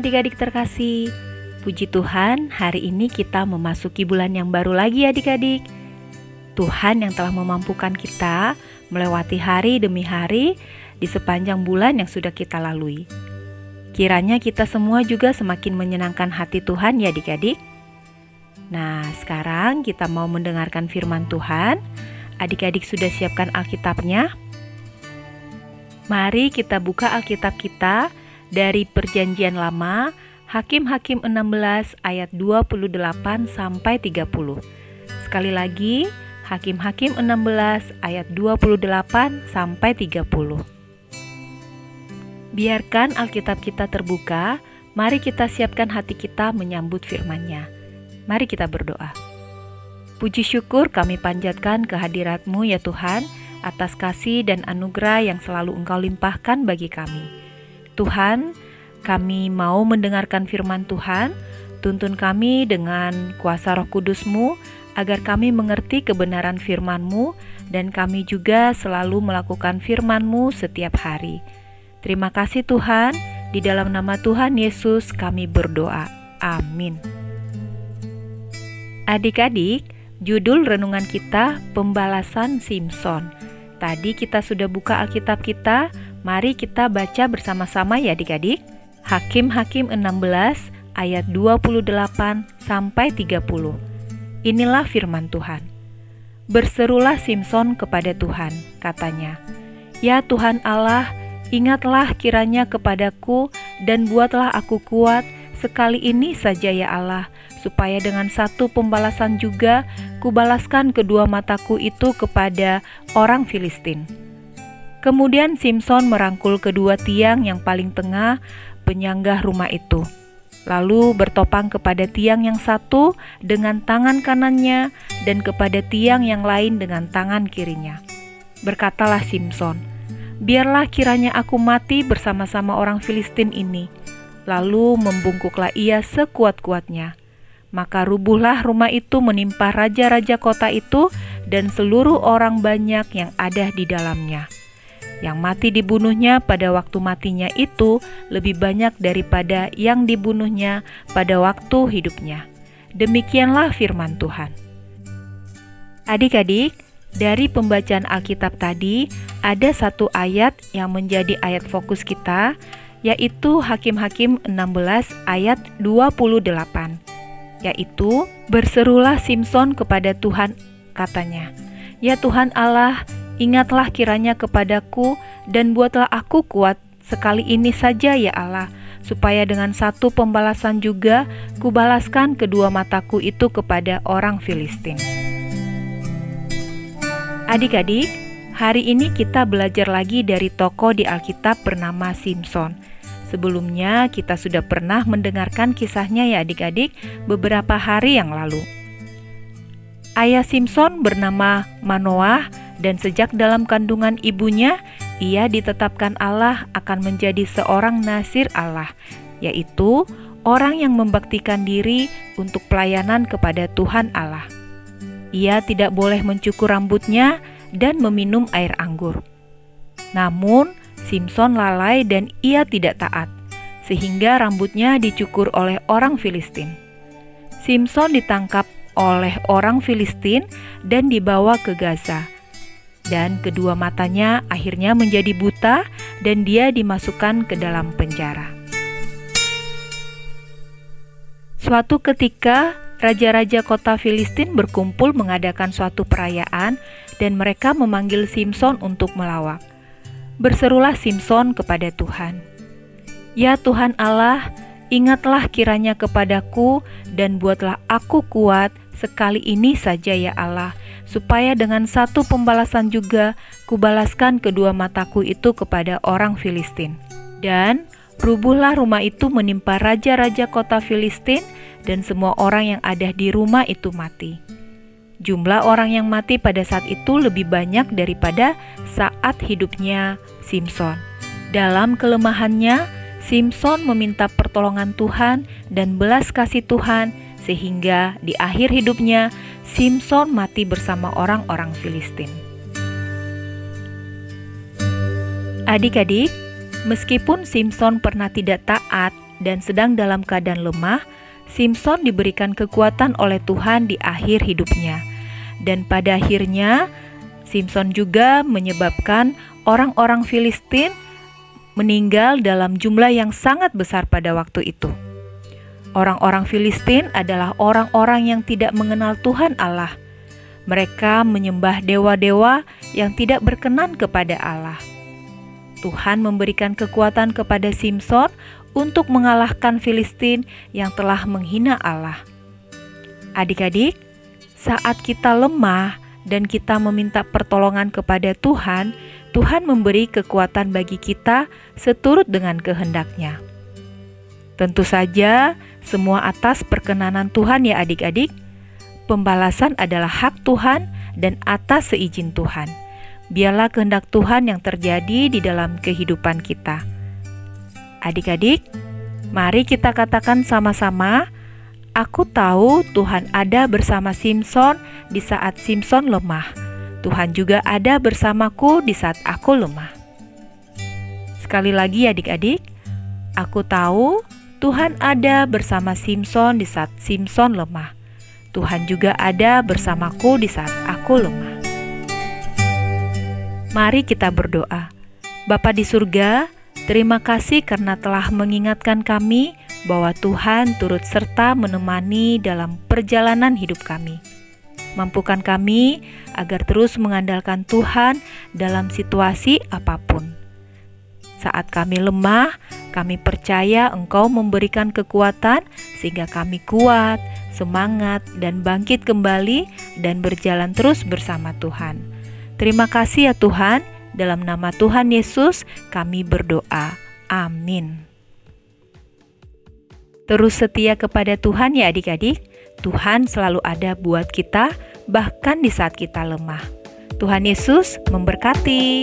adik-adik terkasih. Puji Tuhan, hari ini kita memasuki bulan yang baru lagi adik-adik. Tuhan yang telah memampukan kita melewati hari demi hari di sepanjang bulan yang sudah kita lalui. Kiranya kita semua juga semakin menyenangkan hati Tuhan ya adik-adik. Nah, sekarang kita mau mendengarkan firman Tuhan. Adik-adik sudah siapkan Alkitabnya? Mari kita buka Alkitab kita dari Perjanjian Lama, Hakim-hakim 16 ayat 28 sampai 30. Sekali lagi, Hakim-hakim 16 ayat 28 sampai 30. Biarkan Alkitab kita terbuka, mari kita siapkan hati kita menyambut firman-Nya. Mari kita berdoa. Puji syukur kami panjatkan kehadiratmu ya Tuhan, atas kasih dan anugerah yang selalu Engkau limpahkan bagi kami. Tuhan, kami mau mendengarkan firman Tuhan, tuntun kami dengan kuasa roh kudusmu, agar kami mengerti kebenaran firman-Mu dan kami juga selalu melakukan firman-Mu setiap hari. Terima kasih Tuhan, di dalam nama Tuhan Yesus kami berdoa. Amin. Adik-adik, judul renungan kita Pembalasan Simpson. Tadi kita sudah buka Alkitab kita, mari kita baca bersama-sama ya adik-adik. Hakim-hakim 16 ayat 28 sampai 30. Inilah firman Tuhan. Berserulah Simpson kepada Tuhan, katanya. Ya Tuhan Allah, ingatlah kiranya kepadaku dan buatlah aku kuat sekali ini saja ya Allah supaya dengan satu pembalasan juga kubalaskan kedua mataku itu kepada orang Filistin. Kemudian Simpson merangkul kedua tiang yang paling tengah penyanggah rumah itu. Lalu bertopang kepada tiang yang satu dengan tangan kanannya dan kepada tiang yang lain dengan tangan kirinya. Berkatalah Simpson, "Biarlah kiranya aku mati bersama-sama orang Filistin ini." Lalu membungkuklah ia sekuat-kuatnya. Maka rubuhlah rumah itu menimpa raja-raja kota itu dan seluruh orang banyak yang ada di dalamnya. Yang mati dibunuhnya pada waktu matinya itu lebih banyak daripada yang dibunuhnya pada waktu hidupnya. Demikianlah firman Tuhan. Adik-adik, dari pembacaan Alkitab tadi ada satu ayat yang menjadi ayat fokus kita, yaitu Hakim-Hakim 16 ayat 28 yaitu berserulah Simpson kepada Tuhan katanya, "Ya Tuhan Allah, ingatlah kiranya kepadaku dan buatlah aku kuat sekali ini saja ya Allah, supaya dengan satu pembalasan juga kubalaskan kedua mataku itu kepada orang Filistin." Adik-adik, hari ini kita belajar lagi dari tokoh di Alkitab bernama Simpson. Sebelumnya kita sudah pernah mendengarkan kisahnya ya adik-adik beberapa hari yang lalu. Ayah Simpson bernama Manoah dan sejak dalam kandungan ibunya ia ditetapkan Allah akan menjadi seorang nasir Allah, yaitu orang yang membaktikan diri untuk pelayanan kepada Tuhan Allah. Ia tidak boleh mencukur rambutnya dan meminum air anggur. Namun, Simpson lalai dan ia tidak taat, sehingga rambutnya dicukur oleh orang Filistin. Simpson ditangkap oleh orang Filistin dan dibawa ke Gaza. Dan kedua matanya akhirnya menjadi buta dan dia dimasukkan ke dalam penjara. Suatu ketika, raja-raja kota Filistin berkumpul mengadakan suatu perayaan dan mereka memanggil Simpson untuk melawak. Berserulah Simpson kepada Tuhan. Ya Tuhan Allah, ingatlah kiranya kepadaku dan buatlah aku kuat sekali ini saja ya Allah, supaya dengan satu pembalasan juga kubalaskan kedua mataku itu kepada orang Filistin. Dan rubuhlah rumah itu menimpa raja-raja kota Filistin dan semua orang yang ada di rumah itu mati. Jumlah orang yang mati pada saat itu lebih banyak daripada saat hidupnya Simpson. Dalam kelemahannya, Simpson meminta pertolongan Tuhan dan belas kasih Tuhan, sehingga di akhir hidupnya Simpson mati bersama orang-orang Filistin. Adik-adik, meskipun Simpson pernah tidak taat dan sedang dalam keadaan lemah, Simpson diberikan kekuatan oleh Tuhan di akhir hidupnya. Dan pada akhirnya, Simpson juga menyebabkan orang-orang Filistin meninggal dalam jumlah yang sangat besar pada waktu itu. Orang-orang Filistin adalah orang-orang yang tidak mengenal Tuhan Allah. Mereka menyembah dewa-dewa yang tidak berkenan kepada Allah. Tuhan memberikan kekuatan kepada Simpson untuk mengalahkan Filistin yang telah menghina Allah. Adik-adik, saat kita lemah dan kita meminta pertolongan kepada Tuhan, Tuhan memberi kekuatan bagi kita seturut dengan kehendaknya. Tentu saja, semua atas perkenanan Tuhan ya adik-adik. Pembalasan adalah hak Tuhan dan atas seizin Tuhan. Biarlah kehendak Tuhan yang terjadi di dalam kehidupan kita. Adik-adik, mari kita katakan sama-sama, Aku tahu Tuhan ada bersama Simpson di saat Simpson lemah Tuhan juga ada bersamaku di saat aku lemah. Sekali lagi adik-adik, aku tahu Tuhan ada bersama Simpson di saat Simpson lemah. Tuhan juga ada bersamaku di saat aku lemah. Mari kita berdoa. Bapa di surga, terima kasih karena telah mengingatkan kami bahwa Tuhan turut serta menemani dalam perjalanan hidup kami. Mampukan kami agar terus mengandalkan Tuhan dalam situasi apa pun. Saat kami lemah, kami percaya Engkau memberikan kekuatan sehingga kami kuat, semangat, dan bangkit kembali dan berjalan terus bersama Tuhan. Terima kasih ya Tuhan, dalam nama Tuhan Yesus kami berdoa. Amin. Terus setia kepada Tuhan ya adik-adik. Tuhan selalu ada buat kita, bahkan di saat kita lemah. Tuhan Yesus memberkati.